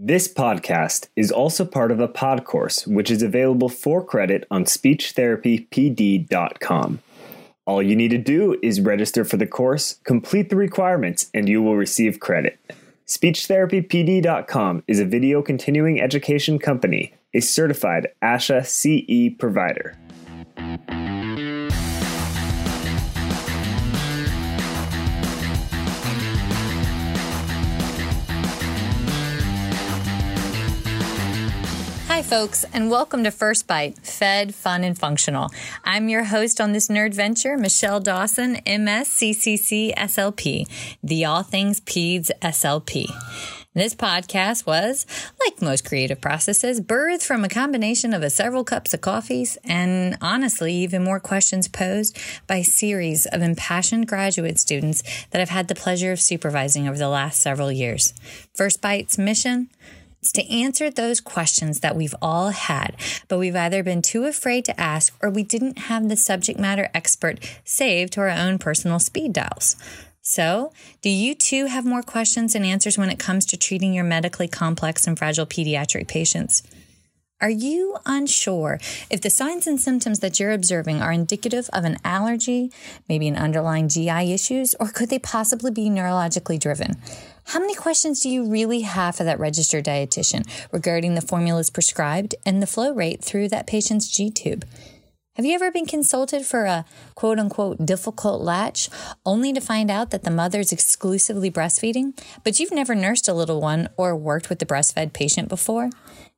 This podcast is also part of a pod course, which is available for credit on speechtherapypd.com. All you need to do is register for the course, complete the requirements, and you will receive credit. SpeechTherapyPD.com is a video continuing education company, a certified ASHA CE provider. Hi, folks, and welcome to First Bite Fed, Fun, and Functional. I'm your host on this nerd venture, Michelle Dawson, MSCCC SLP, the All Things Peds SLP. This podcast was, like most creative processes, birthed from a combination of a several cups of coffees and honestly, even more questions posed by a series of impassioned graduate students that I've had the pleasure of supervising over the last several years. First Bite's mission it's to answer those questions that we've all had, but we've either been too afraid to ask or we didn't have the subject matter expert saved to our own personal speed dials. So, do you too have more questions and answers when it comes to treating your medically complex and fragile pediatric patients? Are you unsure if the signs and symptoms that you're observing are indicative of an allergy, maybe an underlying GI issues, or could they possibly be neurologically driven? How many questions do you really have for that registered dietitian regarding the formulas prescribed and the flow rate through that patient's G tube? Have you ever been consulted for a quote unquote difficult latch only to find out that the mother's exclusively breastfeeding, but you've never nursed a little one or worked with the breastfed patient before?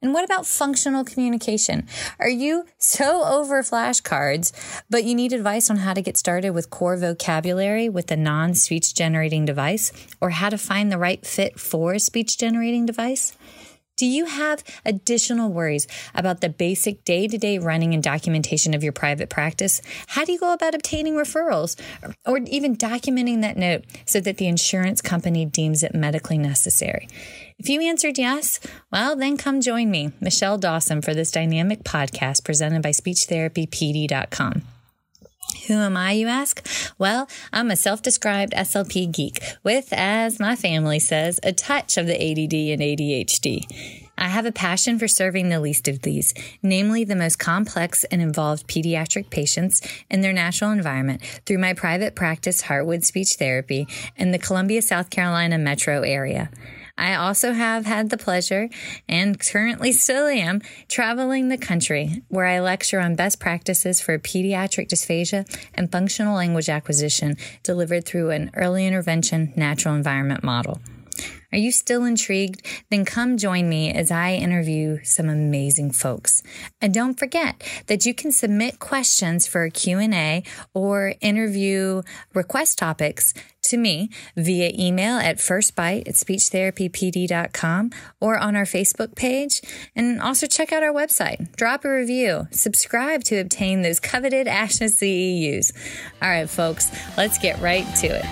And what about functional communication? Are you so over flashcards, but you need advice on how to get started with core vocabulary with a non speech generating device or how to find the right fit for a speech generating device? Do you have additional worries about the basic day to day running and documentation of your private practice? How do you go about obtaining referrals or even documenting that note so that the insurance company deems it medically necessary? If you answered yes, well, then come join me, Michelle Dawson, for this dynamic podcast presented by SpeechTherapyPD.com. Who am I, you ask? Well, I'm a self described SLP geek with, as my family says, a touch of the ADD and ADHD. I have a passion for serving the least of these, namely the most complex and involved pediatric patients in their natural environment through my private practice, Heartwood Speech Therapy, in the Columbia, South Carolina metro area. I also have had the pleasure and currently still am traveling the country where I lecture on best practices for pediatric dysphagia and functional language acquisition delivered through an early intervention natural environment model. Are you still intrigued? Then come join me as I interview some amazing folks. And don't forget that you can submit questions for a Q&A or interview request topics to me via email at firstbite at speechtherapypd.com or on our Facebook page. And also check out our website. Drop a review. Subscribe to obtain those coveted ASHA CEUs. All right, folks, let's get right to it.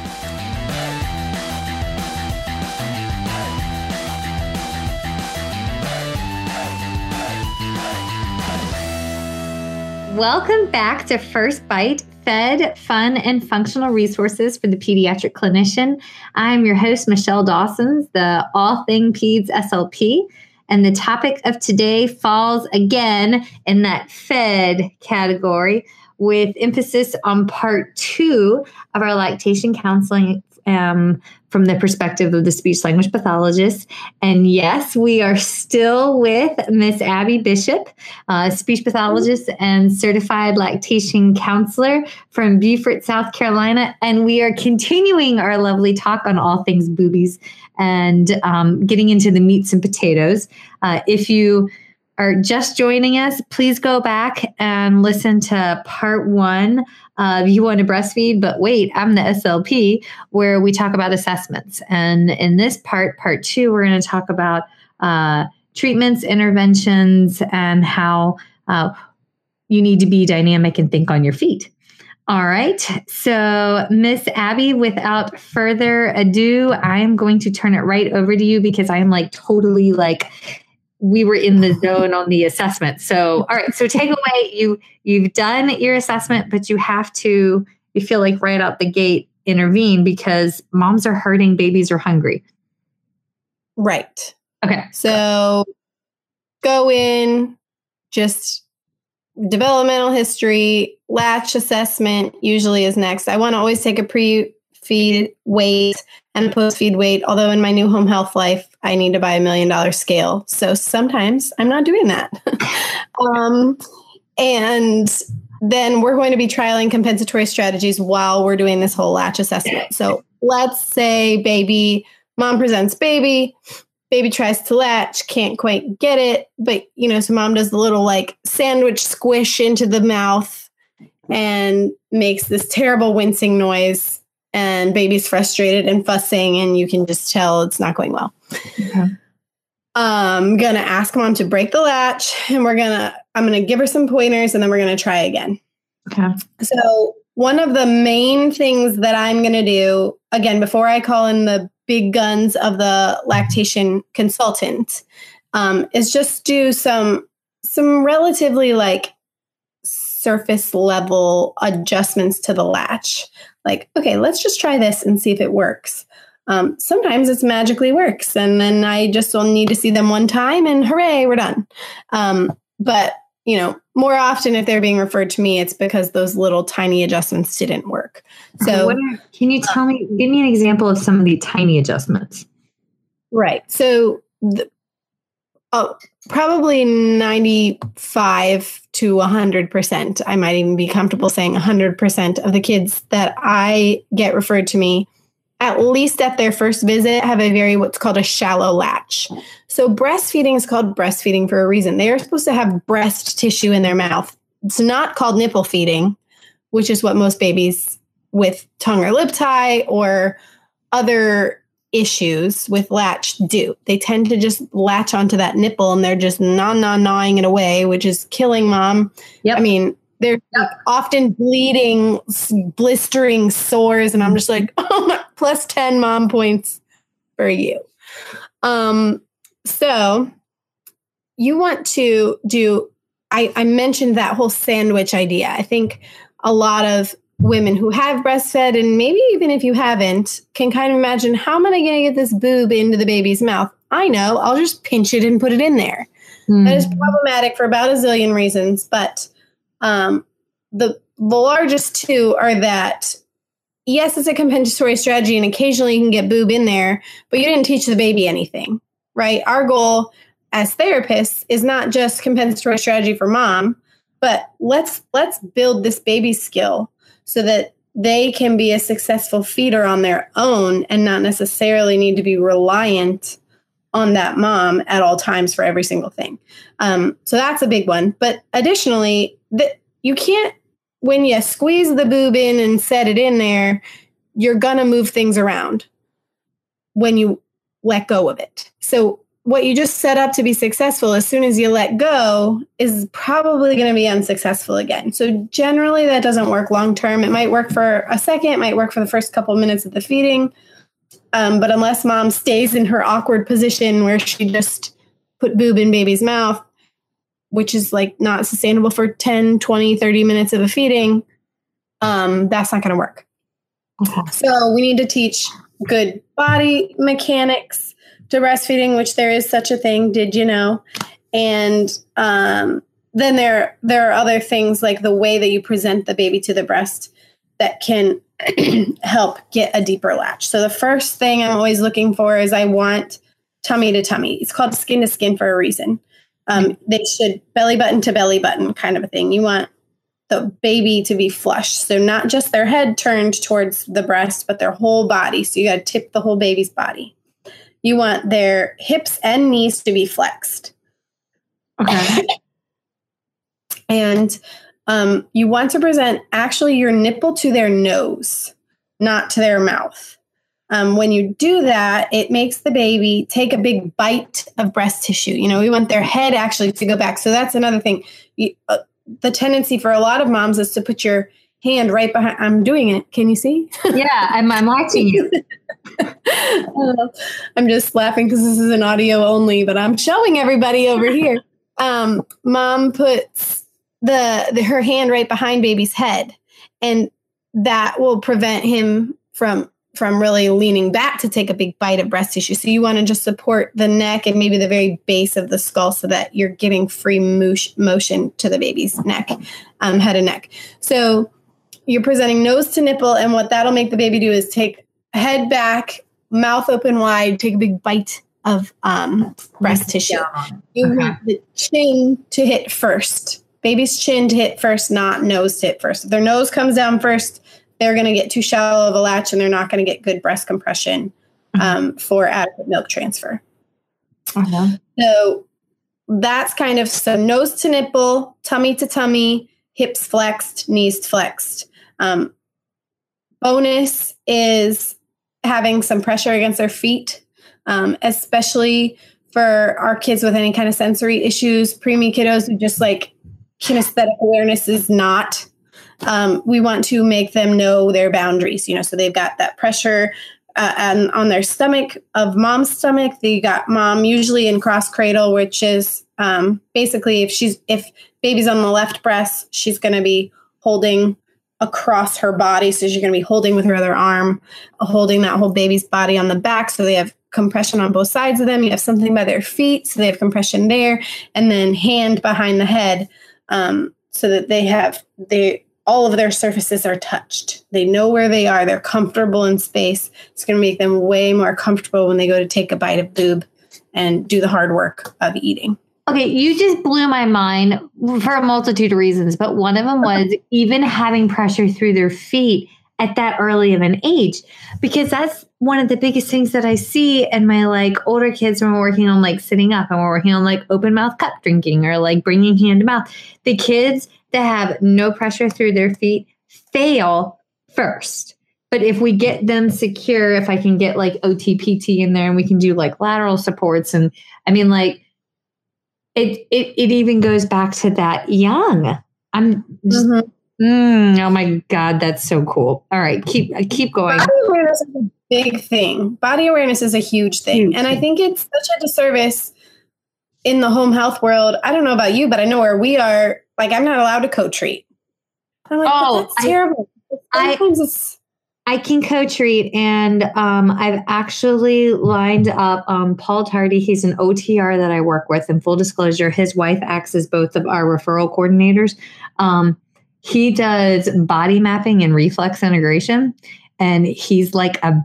Welcome back to First Bite Fed, Fun, and Functional Resources for the Pediatric Clinician. I'm your host, Michelle Dawson, the All Thing Peds SLP. And the topic of today falls again in that Fed category with emphasis on part two of our lactation counseling um, from the perspective of the speech language pathologist. And yes, we are still with Miss Abby Bishop, uh, speech pathologist and certified lactation counselor from Beaufort, South Carolina. And we are continuing our lovely talk on all things boobies and um, getting into the meats and potatoes. Uh, if you are just joining us, please go back and listen to part one of You Want to Breastfeed, but wait, I'm the SLP, where we talk about assessments. And in this part, part two, we're going to talk about uh, treatments, interventions, and how uh, you need to be dynamic and think on your feet. All right. So, Miss Abby, without further ado, I am going to turn it right over to you because I am like totally like we were in the zone on the assessment. So, all right. So take away you you've done your assessment, but you have to you feel like right out the gate intervene because moms are hurting, babies are hungry. Right. Okay. So go in, just developmental history, latch assessment usually is next. I want to always take a pre feed weight and post feed weight, although in my new home health life, I need to buy a million dollar scale. So sometimes I'm not doing that. um, and then we're going to be trialing compensatory strategies while we're doing this whole latch assessment. So let's say baby, mom presents baby, baby tries to latch, can't quite get it, but you know, so mom does the little like sandwich squish into the mouth and makes this terrible wincing noise and baby's frustrated and fussing and you can just tell it's not going well. Okay. I'm gonna ask mom to break the latch and we're gonna I'm gonna give her some pointers and then we're gonna try again. Okay. So one of the main things that I'm gonna do again before I call in the big guns of the lactation consultant um, is just do some some relatively like surface level adjustments to the latch. Like okay let's just try this and see if it works. Um, sometimes it's magically works and then i just will need to see them one time and hooray we're done. Um, but you know more often if they're being referred to me it's because those little tiny adjustments didn't work. So are, can you tell me give me an example of some of the tiny adjustments. Right. So the, oh, probably 95 to 100% i might even be comfortable saying 100% of the kids that i get referred to me at least at their first visit, have a very what's called a shallow latch. So, breastfeeding is called breastfeeding for a reason. They are supposed to have breast tissue in their mouth. It's not called nipple feeding, which is what most babies with tongue or lip tie or other issues with latch do. They tend to just latch onto that nipple and they're just gnaw, gnaw, gnawing it away, which is killing mom. Yep. I mean, they're yep. often bleeding, blistering sores, and I'm just like, oh my, plus 10 mom points for you. Um, so you want to do, I, I mentioned that whole sandwich idea. I think a lot of women who have breastfed, and maybe even if you haven't, can kind of imagine how am I going to get this boob into the baby's mouth? I know, I'll just pinch it and put it in there. Mm. That is problematic for about a zillion reasons, but um, the the largest two are that yes, it's a compensatory strategy, and occasionally you can get boob in there, but you didn't teach the baby anything, right? Our goal as therapists is not just compensatory strategy for mom, but let's let's build this baby skill so that they can be a successful feeder on their own and not necessarily need to be reliant on that mom at all times for every single thing. Um, so that's a big one. But additionally, that you can't when you squeeze the boob in and set it in there, you're gonna move things around when you let go of it. So what you just set up to be successful as soon as you let go is probably going to be unsuccessful again. So generally that doesn't work long term. It might work for a second, it might work for the first couple of minutes of the feeding. Um, but unless mom stays in her awkward position where she just put boob in baby's mouth, which is like not sustainable for 10, 20, 30 minutes of a feeding, um, that's not going to work. Okay. So we need to teach good body mechanics to breastfeeding, which there is such a thing. Did you know? And um, then there there are other things like the way that you present the baby to the breast that can help get a deeper latch. So the first thing I'm always looking for is I want tummy to tummy. It's called skin to skin for a reason. Um, they should belly button to belly button kind of a thing. You want the baby to be flush. So not just their head turned towards the breast, but their whole body. So you got to tip the whole baby's body. You want their hips and knees to be flexed. Okay. and um, you want to present actually your nipple to their nose, not to their mouth. Um, when you do that, it makes the baby take a big bite of breast tissue. You know, we want their head actually to go back. So that's another thing. You, uh, the tendency for a lot of moms is to put your hand right behind. I'm doing it. Can you see? Yeah, I'm, I'm watching you. uh, I'm just laughing because this is an audio only, but I'm showing everybody over here. Um, mom puts the, the her hand right behind baby's head, and that will prevent him from from really leaning back to take a big bite of breast tissue. So you want to just support the neck and maybe the very base of the skull so that you're getting free motion to the baby's neck, um, head and neck. So you're presenting nose to nipple, and what that'll make the baby do is take head back, mouth open wide, take a big bite of um, breast tissue. You okay. want the chin to hit first. Baby's chin to hit first, not nose to hit first. If their nose comes down first, they're going to get too shallow of a latch and they're not going to get good breast compression mm-hmm. um, for adequate milk transfer. Uh-huh. So that's kind of so nose to nipple, tummy to tummy, hips flexed, knees flexed. Um, bonus is having some pressure against their feet, um, especially for our kids with any kind of sensory issues, preemie kiddos who just like kinesthetic awareness is not um, we want to make them know their boundaries, you know, so they've got that pressure uh, and on their stomach of mom's stomach. They got mom usually in cross cradle, which is um, basically if she's if baby's on the left breast, she's going to be holding across her body. So she's going to be holding with her other arm, holding that whole baby's body on the back. So they have compression on both sides of them. You have something by their feet, so they have compression there, and then hand behind the head, um, so that they have they all of their surfaces are touched. They know where they are. They're comfortable in space. It's going to make them way more comfortable when they go to take a bite of boob and do the hard work of eating. Okay, you just blew my mind for a multitude of reasons, but one of them was even having pressure through their feet at that early of an age because that's one of the biggest things that I see in my like older kids when we're working on like sitting up and we're working on like open mouth cup drinking or like bringing hand to mouth. The kids that have no pressure through their feet fail first. But if we get them secure, if I can get like OTPT in there and we can do like lateral supports, and I mean, like it, it, it even goes back to that young. I'm just, mm-hmm. mm, oh my God, that's so cool. All right, keep, keep going. Body awareness is a big thing. Body awareness is a huge thing. Huge and I think it's such a disservice in the home health world. I don't know about you, but I know where we are like I'm not allowed to co-treat. I'm like, oh, that's I, terrible. Sometimes I, it's I can co-treat, and um, I've actually lined up um, Paul Tardy. He's an OTR that I work with. In full disclosure, his wife acts as both of our referral coordinators. Um, he does body mapping and reflex integration, and he's like a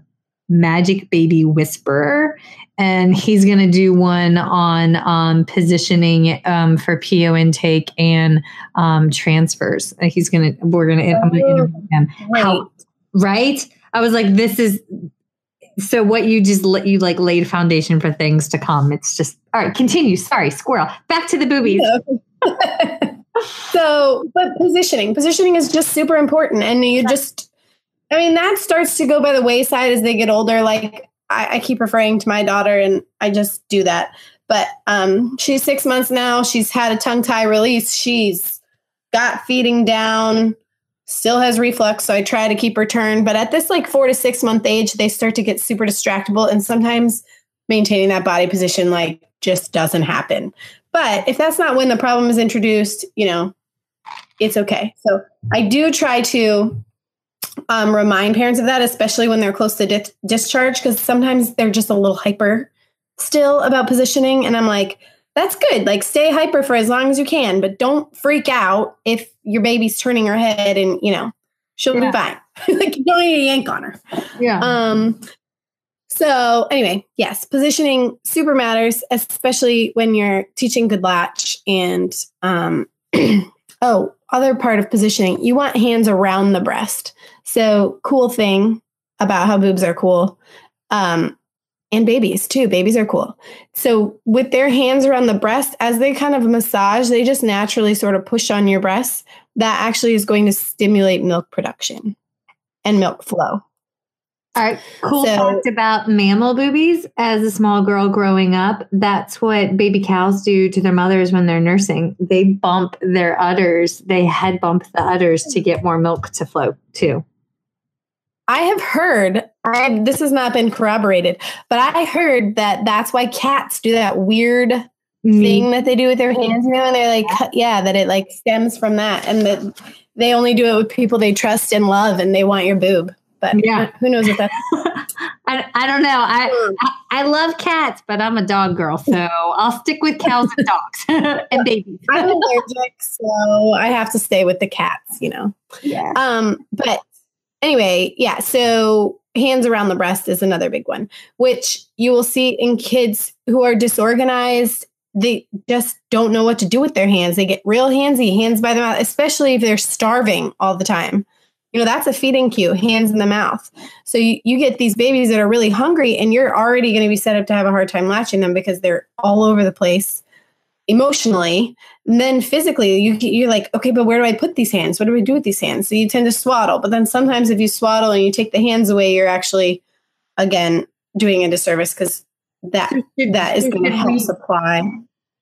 magic baby whisperer and he's going to do one on um, positioning um, for PO intake and um, transfers. He's going to, we're going to, I'm going to interview him. How, right? I was like, this is, so what you just let you like laid foundation for things to come. It's just, all right, continue. Sorry, squirrel. Back to the boobies. so, but positioning, positioning is just super important. And you just, I mean, that starts to go by the wayside as they get older. Like, I, I keep referring to my daughter, and I just do that. But um, she's six months now. She's had a tongue tie release. She's got feeding down, still has reflux. So I try to keep her turned. But at this like four to six month age, they start to get super distractible. And sometimes maintaining that body position like just doesn't happen. But if that's not when the problem is introduced, you know, it's okay. So I do try to um, remind parents of that, especially when they're close to di- discharge, because sometimes they're just a little hyper still about positioning. And I'm like, that's good. Like, stay hyper for as long as you can, but don't freak out if your baby's turning her head and, you know, she'll yeah. be fine. like, you don't need to yank on her. Yeah. Um, so, anyway, yes, positioning super matters, especially when you're teaching good latch. And, um, oh, other part of positioning, you want hands around the breast. So, cool thing about how boobs are cool. Um, and babies too. Babies are cool. So, with their hands around the breast, as they kind of massage, they just naturally sort of push on your breasts. That actually is going to stimulate milk production and milk flow. All right, cool so, fact about mammal boobies. As a small girl growing up, that's what baby cows do to their mothers when they're nursing. They bump their udders, they head bump the udders to get more milk to flow too. I have heard, I, this has not been corroborated, but I heard that that's why cats do that weird mm-hmm. thing that they do with their hands, you know, and they're like, yeah, that it like stems from that, and that they only do it with people they trust and love, and they want your boob. but yeah, who knows if that's. I, I don't know. I, I, I love cats, but I'm a dog girl, so I'll stick with cows and dogs and babies. I'm allergic, so I have to stay with the cats. You know. Yeah. Um. But anyway, yeah. So hands around the breast is another big one, which you will see in kids who are disorganized they just don't know what to do with their hands. They get real handsy, hands by the mouth, especially if they're starving all the time. You know, that's a feeding cue, hands in the mouth. So you, you get these babies that are really hungry and you're already going to be set up to have a hard time latching them because they're all over the place emotionally. And then physically, you, you're like, okay, but where do I put these hands? What do we do with these hands? So you tend to swaddle. But then sometimes if you swaddle and you take the hands away, you're actually, again, doing a disservice because that that is going to help supply.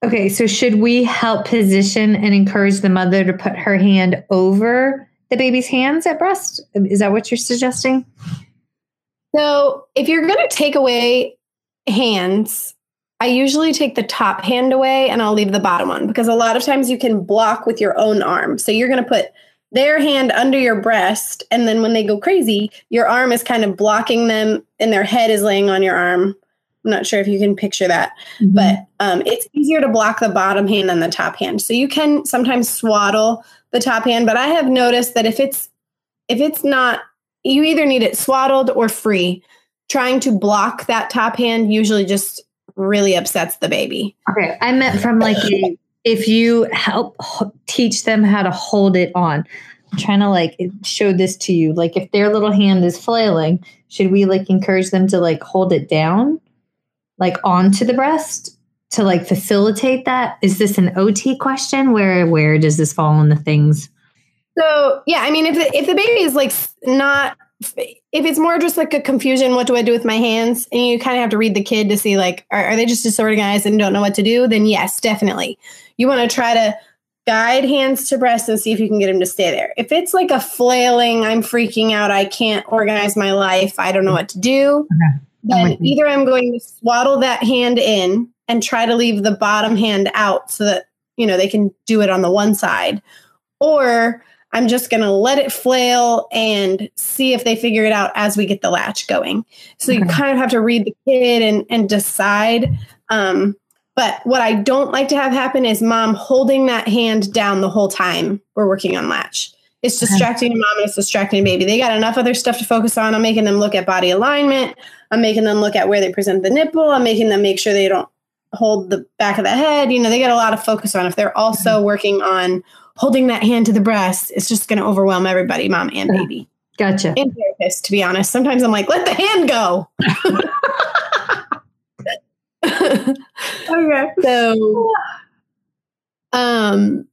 Okay, so should we help position and encourage the mother to put her hand over the baby's hands at breast? Is that what you're suggesting? So, if you're going to take away hands, I usually take the top hand away and I'll leave the bottom one because a lot of times you can block with your own arm. So, you're going to put their hand under your breast, and then when they go crazy, your arm is kind of blocking them and their head is laying on your arm I'm not sure if you can picture that, mm-hmm. but um, it's easier to block the bottom hand than the top hand. So you can sometimes swaddle the top hand, but I have noticed that if it's if it's not, you either need it swaddled or free. Trying to block that top hand usually just really upsets the baby. Okay, I meant from like if you help teach them how to hold it on. I'm trying to like show this to you. Like if their little hand is flailing, should we like encourage them to like hold it down? like onto the breast to like facilitate that? Is this an OT question? Where where does this fall in the things? So yeah, I mean, if the, if the baby is like not, if it's more just like a confusion, what do I do with my hands? And you kind of have to read the kid to see like, are, are they just disorganized and don't know what to do? Then yes, definitely, you want to try to guide hands to breast and see if you can get him to stay there. If it's like a flailing, I'm freaking out, I can't organize my life, I don't know what to do. Okay then either I'm going to swaddle that hand in and try to leave the bottom hand out so that you know they can do it on the one side, or I'm just going to let it flail and see if they figure it out as we get the latch going. So okay. you kind of have to read the kid and and decide. Um, but what I don't like to have happen is mom holding that hand down the whole time we're working on latch. It's distracting mom and it's distracting baby. They got enough other stuff to focus on. I'm making them look at body alignment. I'm making them look at where they present the nipple. I'm making them make sure they don't hold the back of the head. You know, they get a lot of focus on. If they're also mm-hmm. working on holding that hand to the breast, it's just going to overwhelm everybody, mom and baby. Gotcha. And therapist, to be honest. Sometimes I'm like, let the hand go. okay. So, um,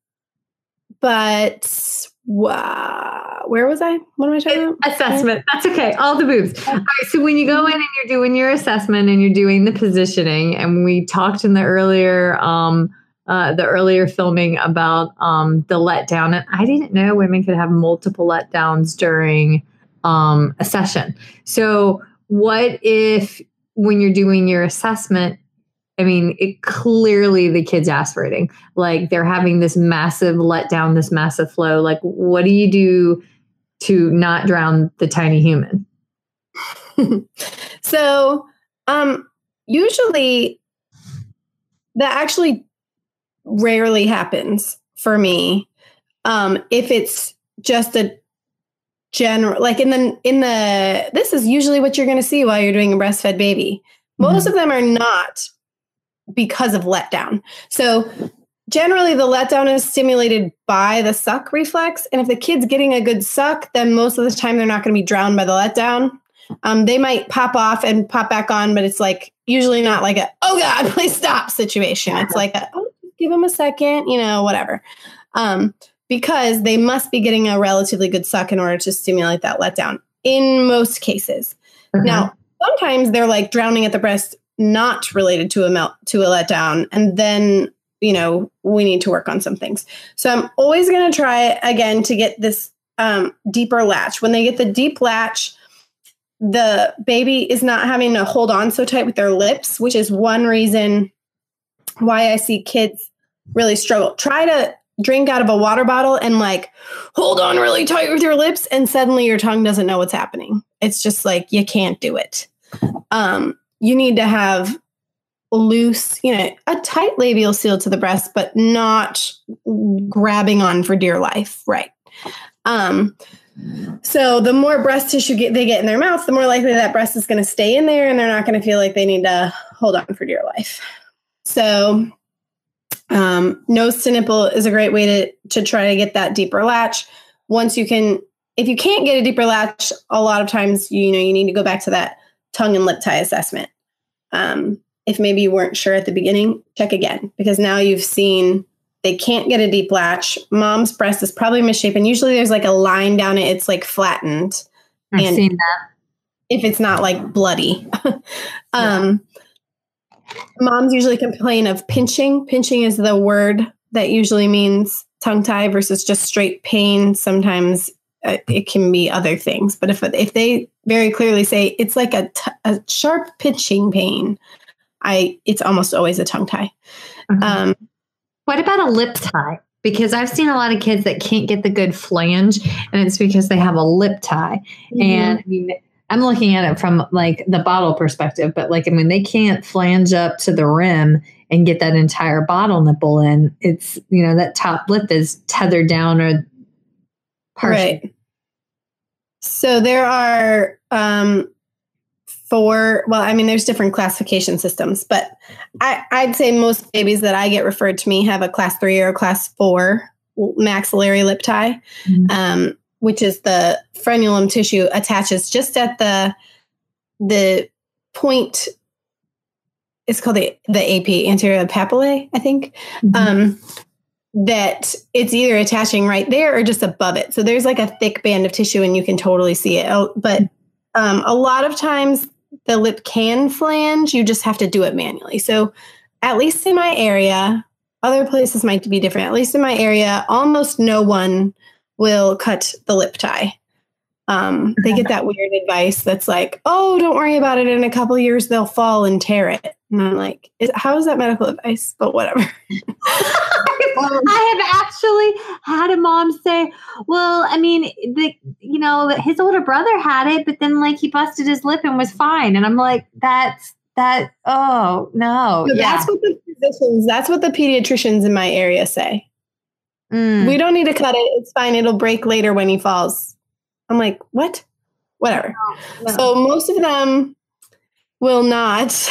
but wow, where was I? What am I talking about? Assessment. That's okay. All the boobs. All right. So when you go in and you're doing your assessment and you're doing the positioning, and we talked in the earlier um, uh, the earlier filming about um, the letdown, and I didn't know women could have multiple letdowns during um, a session. So what if when you're doing your assessment, I mean, it clearly the kid's aspirating. Like they're having this massive letdown, this massive flow. Like, what do you do to not drown the tiny human? so, um, usually that actually rarely happens for me. Um, if it's just a general, like in the in the this is usually what you're going to see while you're doing a breastfed baby. Most mm-hmm. of them are not because of letdown. So generally the letdown is stimulated by the suck reflex. And if the kid's getting a good suck, then most of the time they're not going to be drowned by the letdown. Um, they might pop off and pop back on, but it's like usually not like a, oh God, please stop situation. It's like, a, oh, give them a second, you know, whatever. Um, because they must be getting a relatively good suck in order to stimulate that letdown in most cases. Mm-hmm. Now, sometimes they're like drowning at the breast not related to a melt to a letdown and then you know we need to work on some things so i'm always going to try again to get this um, deeper latch when they get the deep latch the baby is not having to hold on so tight with their lips which is one reason why i see kids really struggle try to drink out of a water bottle and like hold on really tight with your lips and suddenly your tongue doesn't know what's happening. It's just like you can't do it. Um, you need to have loose, you know, a tight labial seal to the breast, but not grabbing on for dear life. Right. Um, so the more breast tissue get, they get in their mouth, the more likely that breast is going to stay in there and they're not going to feel like they need to hold on for dear life. So um, nose to nipple is a great way to, to try to get that deeper latch. Once you can, if you can't get a deeper latch, a lot of times, you know, you need to go back to that tongue and lip tie assessment. Um, if maybe you weren't sure at the beginning, check again because now you've seen they can't get a deep latch. Mom's breast is probably misshapen. Usually there's like a line down it, it's like flattened. I've and seen that. If it's not like bloody. um, yeah. Moms usually complain of pinching. Pinching is the word that usually means tongue tie versus just straight pain. Sometimes uh, it can be other things. But if if they very clearly say it's like a, t- a sharp pinching pain, I it's almost always a tongue tie. Mm-hmm. Um, what about a lip tie? Because I've seen a lot of kids that can't get the good flange, and it's because they have a lip tie. Mm-hmm. And I mean, I'm looking at it from like the bottle perspective, but like I mean, they can't flange up to the rim and get that entire bottle nipple in. It's you know that top lip is tethered down or partial. Right. So there are um, four well i mean there's different classification systems but I, i'd say most babies that i get referred to me have a class three or a class four maxillary lip tie mm-hmm. um, which is the frenulum tissue attaches just at the the point it's called the the ap anterior papillae i think mm-hmm. um, that it's either attaching right there or just above it so there's like a thick band of tissue and you can totally see it oh, but um, a lot of times the lip can flange, you just have to do it manually. So, at least in my area, other places might be different. At least in my area, almost no one will cut the lip tie. Um, they get that weird advice that's like, "Oh, don't worry about it. In a couple years, they'll fall and tear it." And I'm like, is, "How is that medical advice?" But whatever. I have actually had a mom say, "Well, I mean, the you know his older brother had it, but then like he busted his lip and was fine." And I'm like, "That's that. Oh no, so yeah. that's what the physicians, that's what the pediatricians in my area say. Mm. We don't need to cut it. It's fine. It'll break later when he falls." I'm like, "What? Whatever." No, no. So most of them will not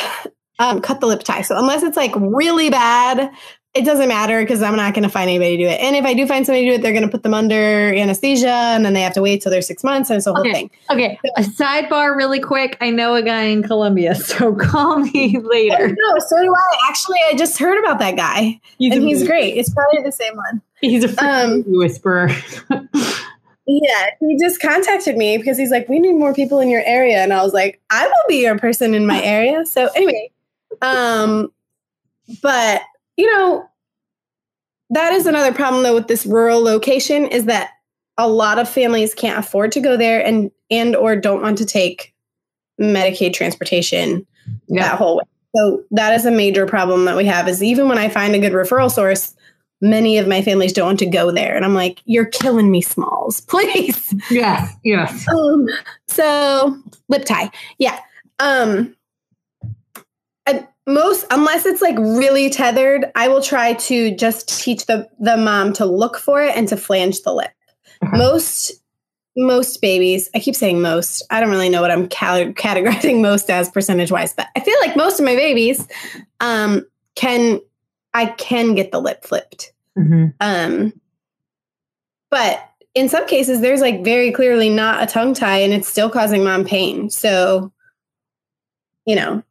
um, cut the lip tie. So unless it's like really bad, it doesn't matter because I'm not going to find anybody to do it. And if I do find somebody to do it, they're going to put them under anesthesia and then they have to wait till they're six months. And it's a whole okay. thing. Okay. So, a sidebar really quick. I know a guy in Columbia, so call me later. Oh, no, so do I. Actually, I just heard about that guy he's and he's great. It's probably the same one. He's a um, whisperer. yeah. He just contacted me because he's like, we need more people in your area. And I was like, I will be your person in my area. So anyway, um, but you know, that is another problem though with this rural location is that a lot of families can't afford to go there and and or don't want to take Medicaid transportation yeah. that whole way. So that is a major problem that we have is even when I find a good referral source, many of my families don't want to go there. And I'm like, you're killing me, Smalls, please. Yes, yes. Um, so lip tie. Yeah. Um, most unless it's like really tethered i will try to just teach the the mom to look for it and to flange the lip uh-huh. most most babies i keep saying most i don't really know what i'm cal- categorizing most as percentage wise but i feel like most of my babies um can i can get the lip flipped mm-hmm. um but in some cases there's like very clearly not a tongue tie and it's still causing mom pain so you know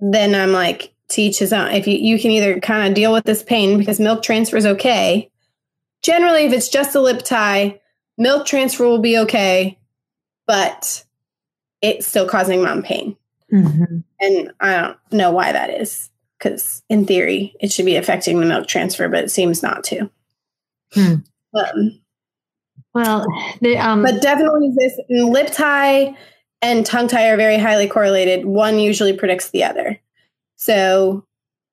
then I'm like, teach his own. If you, you can either kind of deal with this pain because milk transfer is okay. Generally, if it's just a lip tie, milk transfer will be okay, but it's still causing mom pain. Mm-hmm. And I don't know why that is because in theory it should be affecting the milk transfer, but it seems not to. Hmm. Um, well, the, um, but definitely this lip tie and tongue tie are very highly correlated. One usually predicts the other. So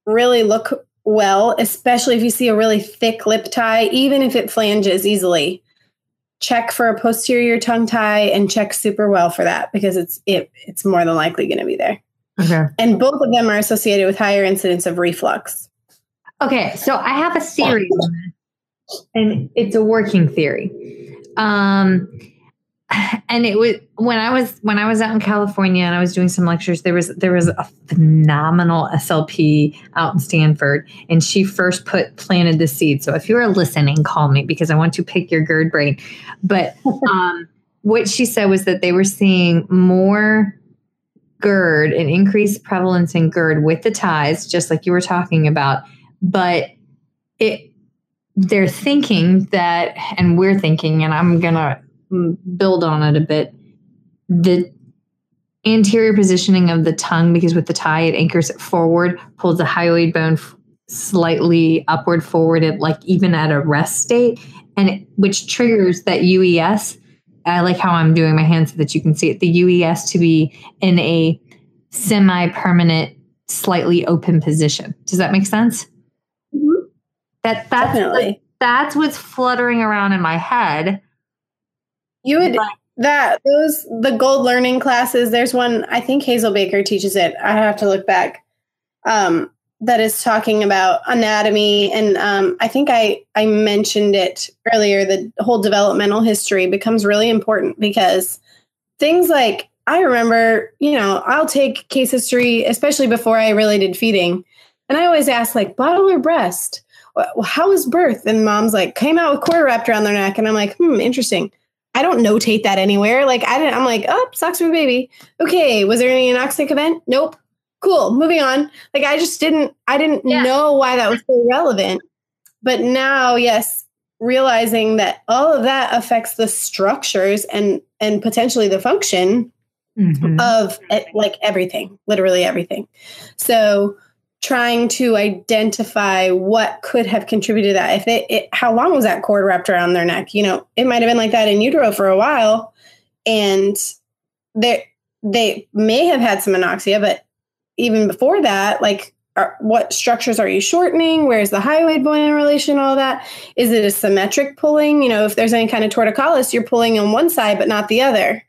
really look well, especially if you see a really thick lip tie, even if it flanges easily. Check for a posterior tongue tie and check super well for that because it's it, it's more than likely going to be there. Okay. And both of them are associated with higher incidence of reflux. Okay, so I have a theory, and it's a working theory. Um, and it was when I was when I was out in California and I was doing some lectures. There was there was a phenomenal SLP out in Stanford, and she first put planted the seed. So if you are listening, call me because I want to pick your GERD brain. But um, what she said was that they were seeing more GERD, an increased prevalence in GERD with the ties, just like you were talking about. But it, they're thinking that, and we're thinking, and I'm gonna build on it a bit. The anterior positioning of the tongue, because with the tie it anchors it forward, pulls the hyoid bone f- slightly upward forward, at like even at a rest state, and it, which triggers that UES. I like how I'm doing my hand so that you can see it. The UES to be in a semi-permanent, slightly open position. Does that make sense? Mhm. That that's Definitely. that's what's fluttering around in my head. You would But- that those the gold learning classes. There's one I think Hazel Baker teaches it. I have to look back. Um, that is talking about anatomy, and um, I think I I mentioned it earlier. The whole developmental history becomes really important because things like I remember, you know, I'll take case history, especially before I really did feeding, and I always ask like bottle or breast. How was birth? And mom's like came out with quarter wrapped around their neck, and I'm like, hmm, interesting. I don't notate that anywhere. Like I didn't. I'm like, oh, sucks for baby. Okay, was there any anoxic event? Nope. Cool. Moving on. Like I just didn't. I didn't Yeah. know why that was so relevant. But now, yes, realizing that all of that affects the structures and and potentially the function of eh, like everything, literally everything. So trying to identify what could have contributed to that. If it, it how long was that cord wrapped around their neck? You know, it might have been like that in utero for a while, and they they may have had some anoxia, but even before that, like. Are, what structures are you shortening? Where's the hyoid bone in relation? All that. Is it a symmetric pulling? You know, if there's any kind of torticollis, you're pulling on one side but not the other.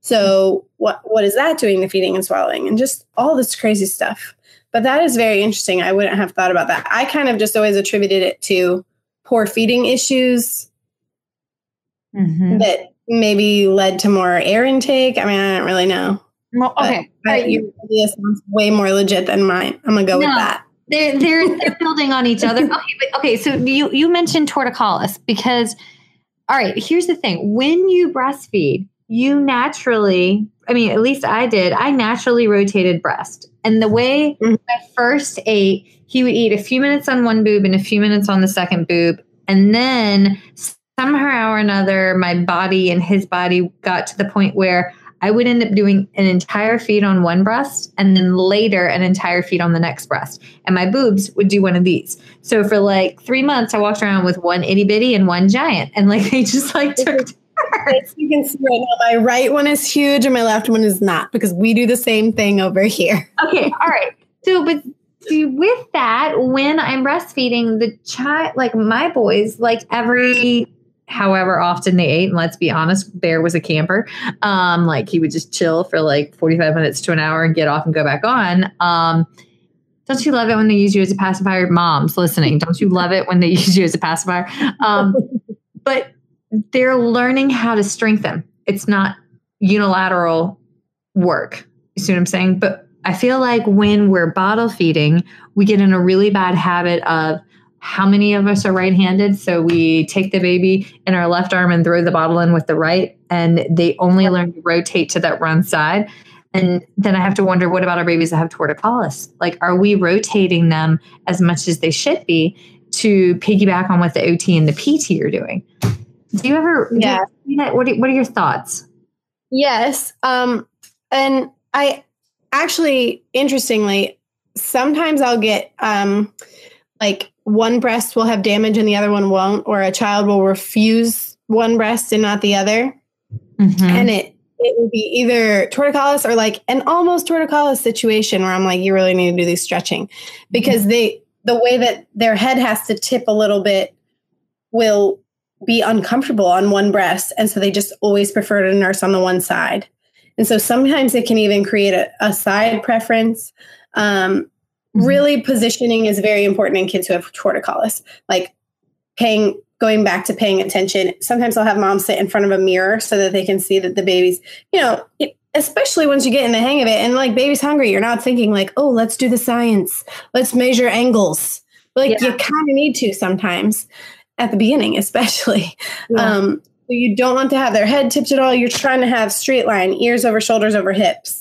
So what what is that doing to feeding and swallowing and just all this crazy stuff. But that is very interesting. I wouldn't have thought about that. I kind of just always attributed it to poor feeding issues Mhm. that maybe led to more air intake. I mean, I don't really know. Well, okay. But Right. your idea sounds way more legit than mine. I'm gonna go with that. they're they're they're building on each other. Okay, but okay. So you you mentioned torticollis because, all right. Here's the thing: when you breastfeed, you naturally, I mean, at least I did. I naturally rotated breast, and the way Mhm. I first ate, he would eat a few minutes on one boob and a few minutes on the second boob, and then somehow or another, my body and his body got to the point where. I would end up doing an entire feed on one breast and then later an entire feed on the next breast and my boobs would do one of these. So for like three months, I walked around with one itty bitty and one giant, and like they just like took. You can see right now, my right one is huge and my left one is not because we do the same thing over here. Okay, all right. So, but see, with that, when I'm breastfeeding, the child, like my boys, like every however often they ate, and let's be honest, Bear was a camper. Um, like he would just chill for like 45 minutes to an hour and get off and go back on. Um, don't you love it when they use you as a pacifier? Moms listening, don't you love it when they use you as a pacifier? Um, but they're learning how to strengthen. It's not unilateral work. You see what I'm saying? But I feel like when we're bottle feeding, we get in a really bad habit of how many of us are right handed. So we take the baby in our left arm and throw the bottle in with the right, and they only learn to rotate to that run side. And then I have to wonder what about our babies that have torticollis? Like, are we rotating them as much as they should be to piggyback on what the OT and the PT are doing? Do you ever, you Yeah. ever that? What are, what are your thoughts? Yes. Um, and I actually, interestingly, sometimes I'll get um, like one breast will have damage and the other one won't, or a child will refuse one breast and not the other. Mhm. And it it will be either torticollis or like an almost torticollis situation where I'm like, you really need to do these stretching because they the way that their head has to tip a little bit will be uncomfortable on one breast. And so they just always prefer to nurse on the one side. And so sometimes it can even create a, a side preference. Um, mm-hmm. Really, positioning is very important in kids who have torticollis. Like paying, going back to paying attention. Sometimes I'll have moms sit in front of a mirror so that they can see that the baby's, you know, it, especially once you get in the hang of it and like baby's hungry, you're not thinking like, oh, let's do the science, let's measure angles. Like yeah. you kind of need to sometimes at the beginning, especially. Yeah. Um, so you don't want to have their head tipped at all. You're trying to have straight line, ears over shoulders over hips,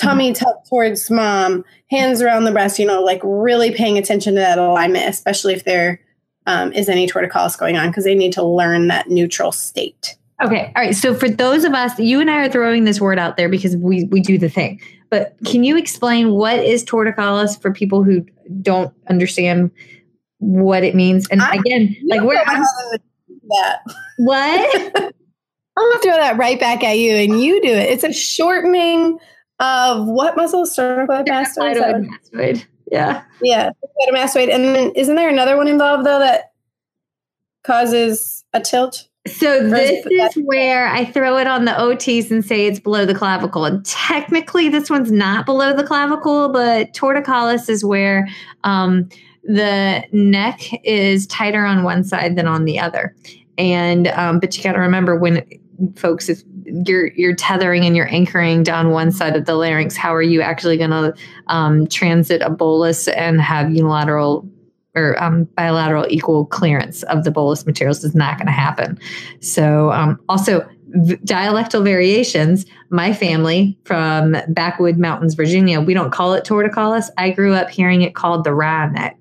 tummy mm-hmm. tucked towards mom, hands around the breast, you know, like really paying attention to that alignment, especially if there um, is any torticollis going on, because they need to learn that neutral state. Okay. All right. So for those of us, you and I are throwing this word out there because we, we do the thing. But can you explain what is torticollis for people who don't understand what it means? And I, again, like where that. What? I'm gonna throw that right back at you, and you do it. It's a shortening of what muscle? Sternocleidomastoid. Mastoid. Yeah. Yeah. Sternocleidomastoid. And then isn't there another one involved though that causes a tilt? So this is where I throw it on the OTs and say it's below the clavicle. And technically, this one's not below the clavicle, but torticollis is where um, the neck is tighter on one side than on the other. And um, but you got to remember when folks if you're you're tethering and you're anchoring down one side of the larynx, how are you actually going to um, transit a bolus and have unilateral or um, bilateral equal clearance of the bolus materials is not going to happen. So um, also v- dialectal variations. My family from Backwood Mountains, Virginia, we don't call it torticollis. I grew up hearing it called the wry neck.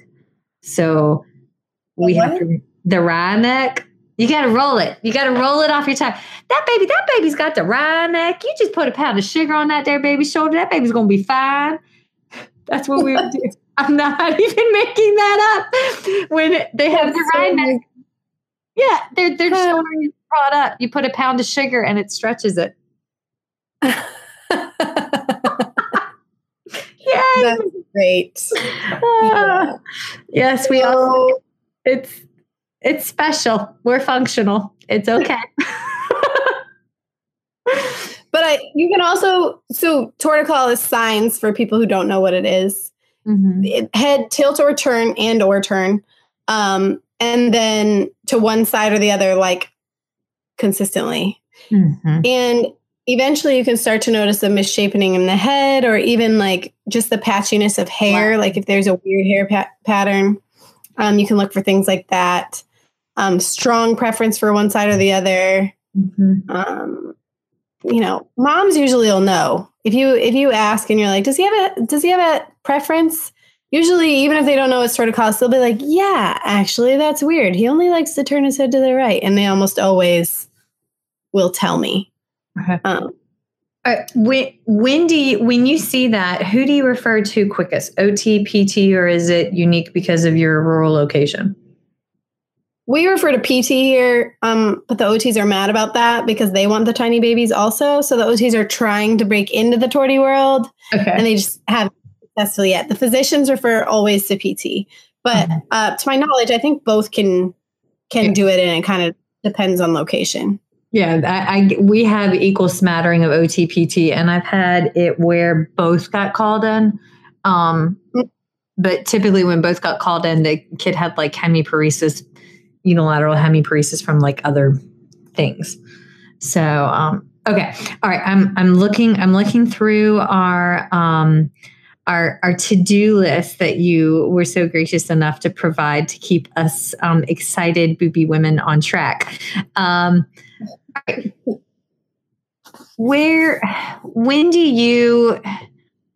So we what? have to the wry neck. You got to roll it. You got to roll it off your tongue. That baby, that baby's got the wry neck. You just put a pound of sugar on that there baby's shoulder. That baby's gonna be fine. That's what we would do. I'm not even making that up. When they have the wry neck. Yeah, they're they're shoulders brought up. You put a pound of sugar and it stretches it. Yay! That's great. Uh, yes, we all. It's it's special. We're functional. It's okay. but I, you can also so torticollis signs for people who don't know what it is. Mm-hmm. It, head tilt or turn and or turn, um, and then to one side or the other, like consistently. Mm-hmm. And eventually you can start to notice a misshapening in the head or even like just the patchiness of hair wow. like if there's a weird hair pa- pattern um, you can look for things like that um, strong preference for one side or the other. Mm-hmm. um, you know moms usually will know. If you if you ask and you're like does he have a does he have a preference? Usually even if they don't know what sort of cause they'll be like yeah actually that's weird. He only likes to turn his head to the right. And they almost always will tell me. Okay. Um, uh, when when do you when you see that who do you refer to quickest? Ot pt or is it unique because of your rural location we refer to pt here um, but the ots are mad about that because they want the tiny babies also so the ots are trying to break into the torty world okay. and they just haven't successfully yet the physicians refer always to pt but mm-hmm. uh, to my knowledge i think both can can yeah. do it and it kind of depends on location yeah, I, I, we have equal smattering of OTPT, and I've had it where both got called in. Um, but typically, when both got called in, the kid had like hemiparesis, unilateral hemiparesis from like other things. So, um, okay, all right. I'm I'm looking I'm looking through our um, our our to do list that you were so gracious enough to provide to keep us um, excited booby women on track. Um, where when do you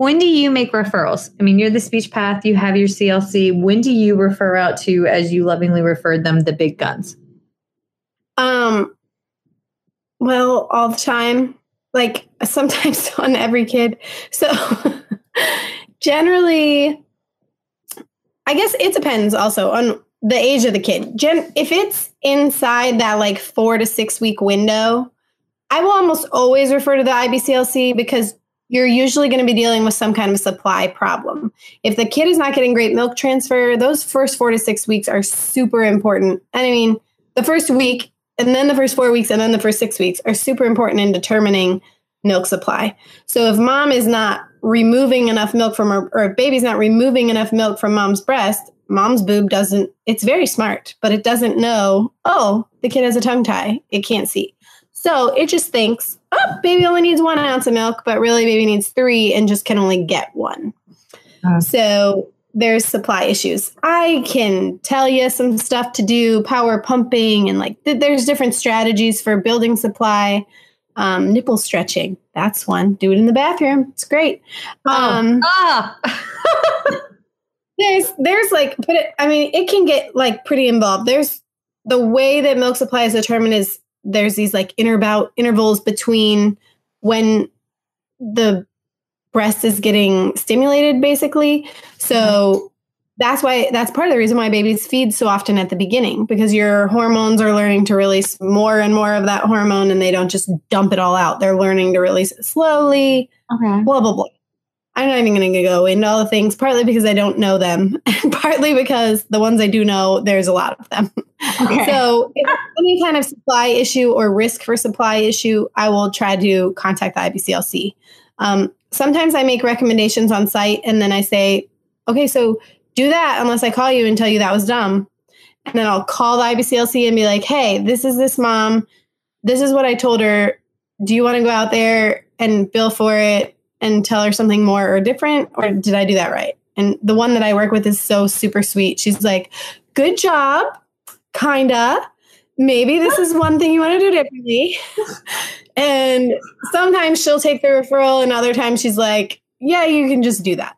when do you make referrals? I mean you're the speech path you have your clc when do you refer out to as you lovingly referred them the big guns? Um well all the time. Like sometimes on every kid. So generally i guess it depends also on the age of the kid. Gen- if it's inside that like four to six week window, I will almost always refer to the IBCLC because you're usually going to be dealing with some kind of supply problem. If the kid is not getting great milk transfer, those first four to six weeks are super important. And I mean, the first week and then the first four weeks and then the first six weeks are super important in determining milk supply. So if mom is not removing enough milk from her, or if baby's not removing enough milk from mom's breast, mom's boob doesn't, it's very smart, but it doesn't know, oh, the kid has a tongue tie. It can't see. So it just thinks, oh, baby only needs one ounce of milk, but really baby needs three and just can only get one. Uh, so there's supply issues. I can tell you some stuff to do, power pumping, and like th- there's different strategies for building supply. Um, nipple stretching, that's one. Do it in the bathroom. It's great. Oh. Um, oh. there's there's like put it. I mean, it can get like pretty involved. There's the way that milk supply is determined is there's these like interbout intervals between when the breast is getting stimulated basically. So mm-hmm. that's why that's part of the reason why babies feed so often at the beginning because your hormones are learning to release more and more of that hormone and they don't just dump it all out. They're learning to release it slowly. Okay. Blah blah blah. I'm not even going to go into all the things, partly because I don't know them, and partly because the ones I do know, there's a lot of them. Okay. So, if any kind of supply issue or risk for supply issue, I will try to contact the IBCLC. Um, sometimes I make recommendations on site, and then I say, okay, so do that unless I call you and tell you that was dumb. And then I'll call the IBCLC and be like, hey, this is this mom. This is what I told her. Do you want to go out there and bill for it? and tell her something more or different? Or did I do that right? And the one that I work with is so super sweet. She's like, good job, kinda. Maybe this is one thing you want to do differently. and sometimes she'll take the referral, and other times she's like, yeah, you can just do that.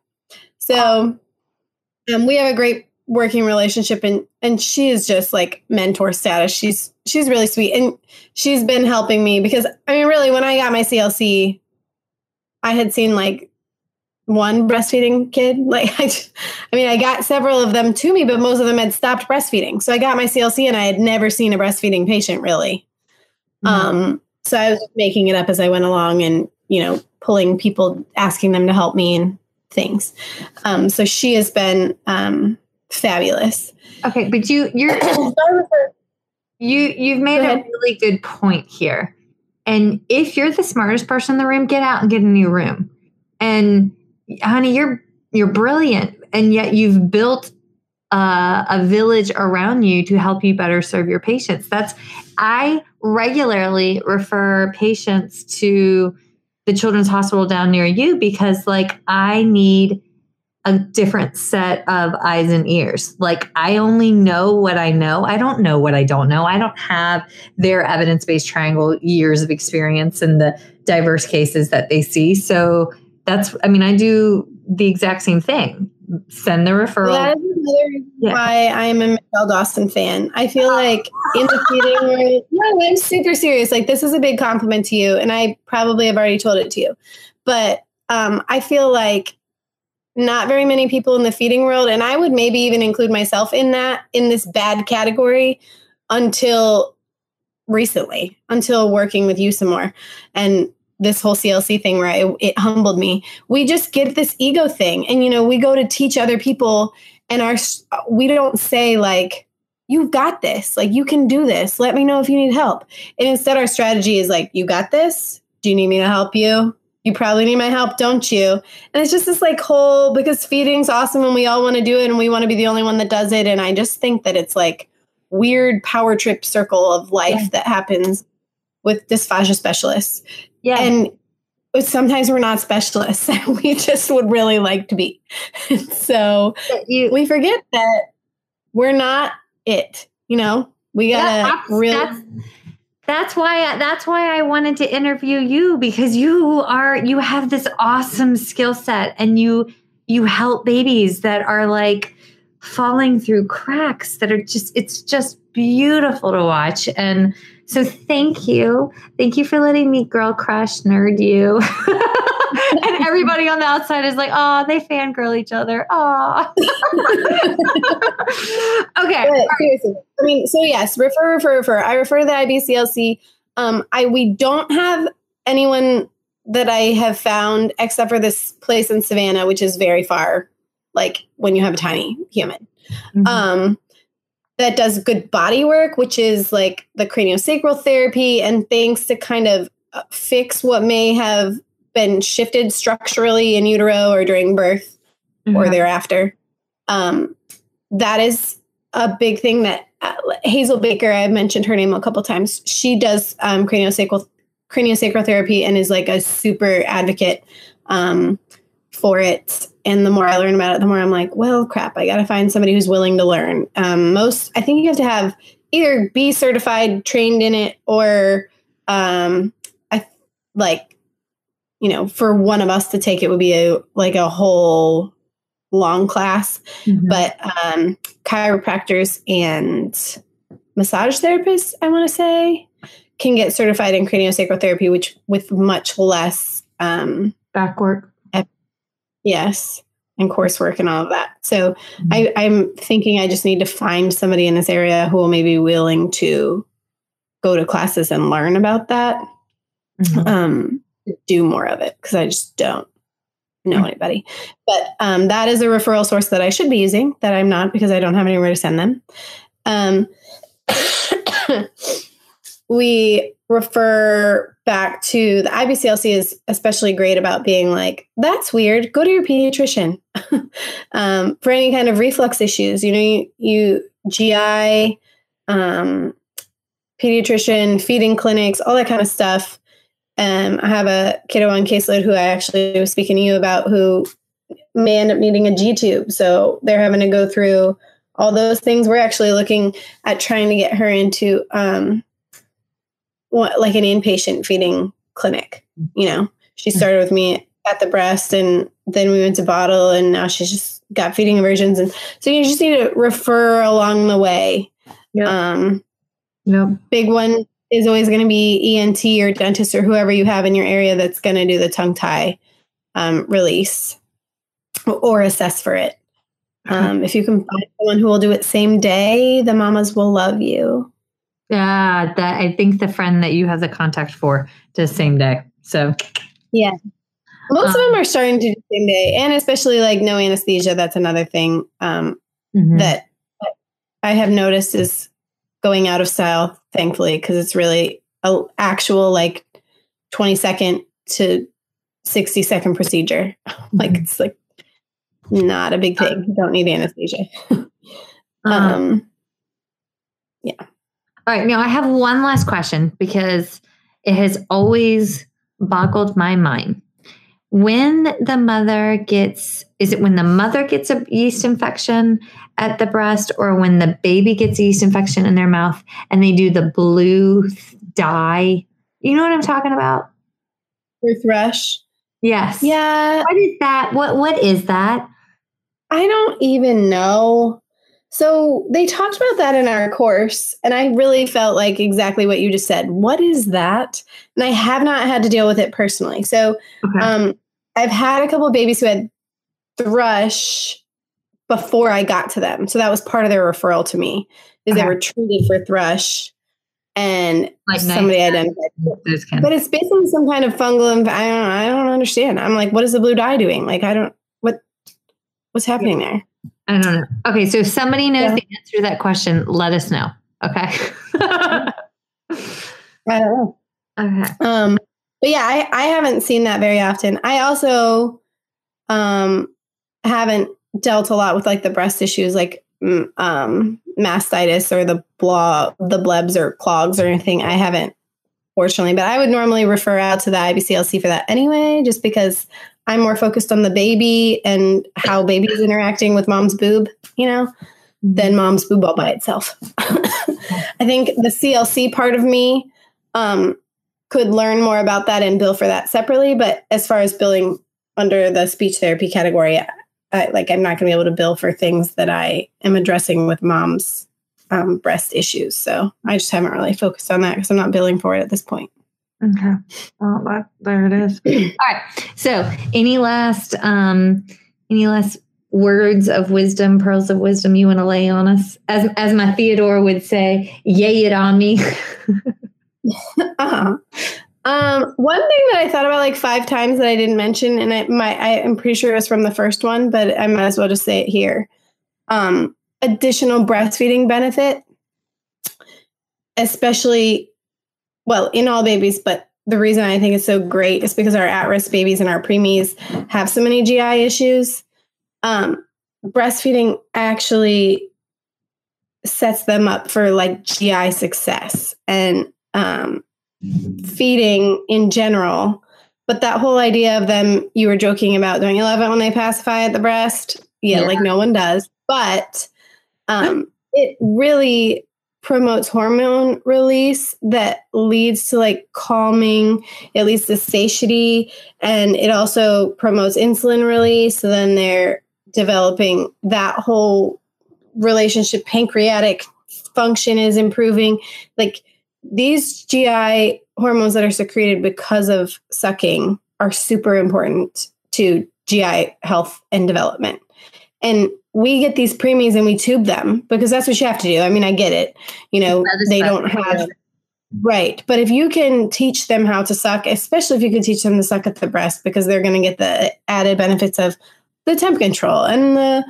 So um, we have a great working relationship and and she is just like mentor status she's she's really sweet and she's been helping me because i mean really when i got my clc I had seen like one breastfeeding kid. Like, I, I mean, I got several of them to me, but most of them had stopped breastfeeding. So I got my CLC and I had never seen a breastfeeding patient really. Mm-hmm. Um, so I was making it up as I went along and, you know, pulling people, asking them to help me and things. Um, so she has been um, fabulous. Okay, but you you're you you've made a really good point here. And if you're the smartest person in the room, get out and get a new room. And honey, you're you're brilliant, and yet you've built uh, a village around you to help you better serve your patients. That's I regularly refer patients to the Children's Hospital down near you because, like, I need a different set of eyes and ears. Like I only know what I know. I don't know what I don't know. I don't have their evidence-based triangle years of experience and the diverse cases that they see. So that's I mean I do the exact same thing. Send the referral. Well, that is another yeah. why I'm a Michelle Dawson fan. I feel like in the feeding room, no, I'm super serious. Like this is a big compliment to you, and I probably have already told it to you. But um, I feel like not very many people in the feeding world and i would maybe even include myself in that in this bad category until recently until working with you some more and this whole clc thing where it, it humbled me. We just get this ego thing. And you know we go to teach other people and our we don't say like you've got this. Like you can do this. Let me know if you need help. And instead our strategy is like you got this. Do you need me to help you? You probably need my help, don't you? And it's just this like whole because feeding's awesome and we all want to do it and we want to be the only one that does it. And I just think that it's like weird power trip circle of life yeah. that happens with dysphagia specialists. Yeah. And sometimes we're not specialists. we just would really like to be. so you, we forget that we're not it. You know, we gotta yeah, really that's why that's why I wanted to interview you because you are you have this awesome skill set and you you help babies that are like falling through cracks that are just it's just beautiful to watch and so thank you thank you for letting me girl crush nerd you and everybody on the outside is like, oh, they fangirl each other. Oh. okay. But seriously. I mean, so yes, refer, refer, refer. I refer to the IBCLC. Um, I we don't have anyone that I have found, except for this place in Savannah, which is very far, like when you have a tiny human, Mhm. um, that does good body work, which is like the craniosacral therapy and things to kind of uh, fix what may have been shifted structurally in utero or during birth or Mhm. thereafter. Um, that is a big thing that uh, Hazelbaker, I've mentioned her name a couple times. She does um, craniosacral craniosacral therapy and is like a super advocate um, for it. And the more I learn about it, the more I'm like, well, crap, I got to find somebody who's willing to learn. Um, most, I think you have to have either be certified, trained in it, or um, I like, you know, for one of us to take it would be a like a whole long class Mhm. but um, chiropractors and massage therapists, I want to say, can get certified in craniosacral therapy, which with much less, um, back work. Yes, and coursework and all of that. So I, I'm thinking I just need to find somebody in this area who will maybe be willing to go to classes and learn about that, Mhm. um, do more of it because I just don't know anybody. But um, that is a referral source that I should be using that I'm not because I don't have anywhere to send them. Um, we refer back to the IBCLC is especially great about being like, that's weird. Go to your pediatrician um, for any kind of reflux issues. You know, you, you GI, um, pediatrician, feeding clinics, all that kind of stuff. Um, I have a kiddo on caseload who I actually was speaking to you about who may end up needing a G tube. So they're having to go through all those things. We're actually looking at trying to get her into um, like an inpatient feeding clinic. You know, she started with me at the breast and then we went to bottle and now she's just got feeding aversions. And so you just need to refer along the way. Yep. Um, Yep. big one is always going to be ENT or dentist or whoever you have in your area that's going to do the tongue tie um, release or assess for it. Um, if you can find someone who will do it same day, the mamas will love you. Yeah, that I think the friend that you have the contact for does same day. So yeah, Most of Um, them are starting to do same day, and especially like no anesthesia. That's another thing um, mhm. that I have noticed is going out of style, thankfully, because it's really a actual like 20 second to 60 second procedure. like Mhm. it's like not a big thing. You don't need anesthesia. Um, Um, All right. Now I have one last question because it has always boggled my mind. When the mother gets, is it when the mother gets a yeast infection at the breast or when the baby gets a yeast infection in their mouth and they do the blue dye? You know what I'm talking about? for thrush. Yes. Yeah, What is that? What What is that? I don't even know. So they talked about that in our course, and I really felt like exactly what you just said. What is that? And I have not had to deal with it personally. So Okay. um, I've had a couple of babies who had thrush before I got to them. So that was part of their referral to me. Is Okay. they were treated for thrush, and Like somebody nice. identified. But it's basically some kind of fungal. Inf- I don't. I don't understand. I'm like, what is the blue dye doing? Like, I don't. What? What's happening there? I don't know. Okay, so if somebody knows Yeah. the answer to that question, let us know. Okay. I don't know. okay. Um, but yeah, I, I haven't seen that very often. I also um haven't dealt a lot with like the breast issues, like um mastitis or the blah the blebs or clogs or anything. I haven't, fortunately, but I would normally refer out to the IBCLC for that anyway, just because I'm more focused on the baby and how baby is interacting with mom's boob, you know, than mom's boob all by itself. I think the CLC part of me um, could learn more about that and bill for that separately. But as far as billing under the speech therapy category, I, like I'm not going to be able to bill for things that I am addressing with mom's um, breast issues. So I just haven't really focused on that because I'm not billing for it at this point. Okay. Well, that, there it is. All right. So, any last um any last words of wisdom, pearls of wisdom you want to lay on us? As as my Theodore would say, yay it on me. uh-huh. Um, one thing that I thought about like five times that I didn't mention, and I my I am pretty sure it was from the first one, but I might as well just say it here. Um, additional breastfeeding benefit, especially well in all babies, but the reason I think it's so great is because our at-risk babies and our preemies have so many GI issues. Um, breastfeeding actually sets them up for like GI success and um, feeding in general. But that whole idea of them, you were joking about, don't you love it when they pacify at the breast? Yeah, yeah. like no one does. But um, it really promotes hormone release that leads to like calming, it leads to satiety, and it also promotes insulin release. So then they're developing that whole relationship, pancreatic function is improving. Like these GI hormones that are secreted because of sucking are super important to GI health and development. And we get these preemies and we tube them because that's what you have to do. I mean, I get it. You know, they don't have right. But if you can teach them how to suck, especially if you can teach them to suck at the breast, because they're going to get the added benefits of the temp control and the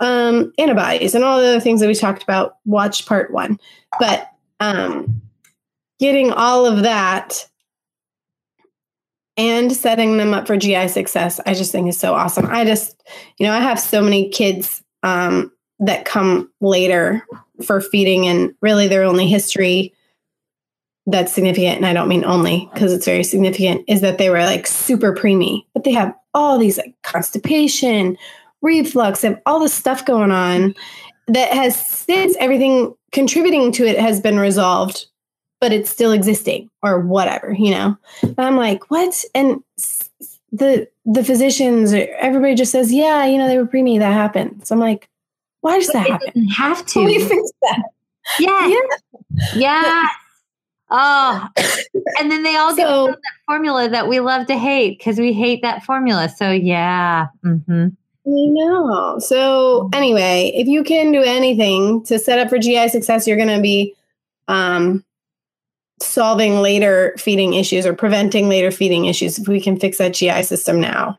um, antibodies and all the other things that we talked about. Watch part one. But um, getting all of that and setting them up for GI success, I just think is so awesome. I just, you know, I have so many kids um, that come later for feeding, and really their only history that's significant, and I don't mean only because it's very significant, is that they were like super preemie, but they have all these like constipation, reflux, and all this stuff going on that has since everything contributing to it has been resolved, but it's still existing or whatever, you know. I'm like, what? And the the physicians, everybody just says, yeah, you know, they were preemie. That happened. So I'm like, why does that happen? have to. We fix that. Yeah. Yeah. yeah. Oh, and then they all so, get that formula that we love to hate because we hate that formula. So yeah. Mm-hmm. I know. So anyway, if you can do anything to set up for GI success, you're going to be um, solving later feeding issues or preventing later feeding issues if we can fix that GI system now.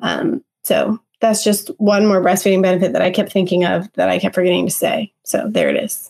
Um, so that's just one more breastfeeding benefit that I kept thinking of that I kept forgetting to say. So there it is.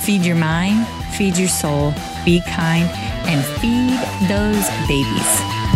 Feed your mind, feed your soul, be kind, and feed those babies.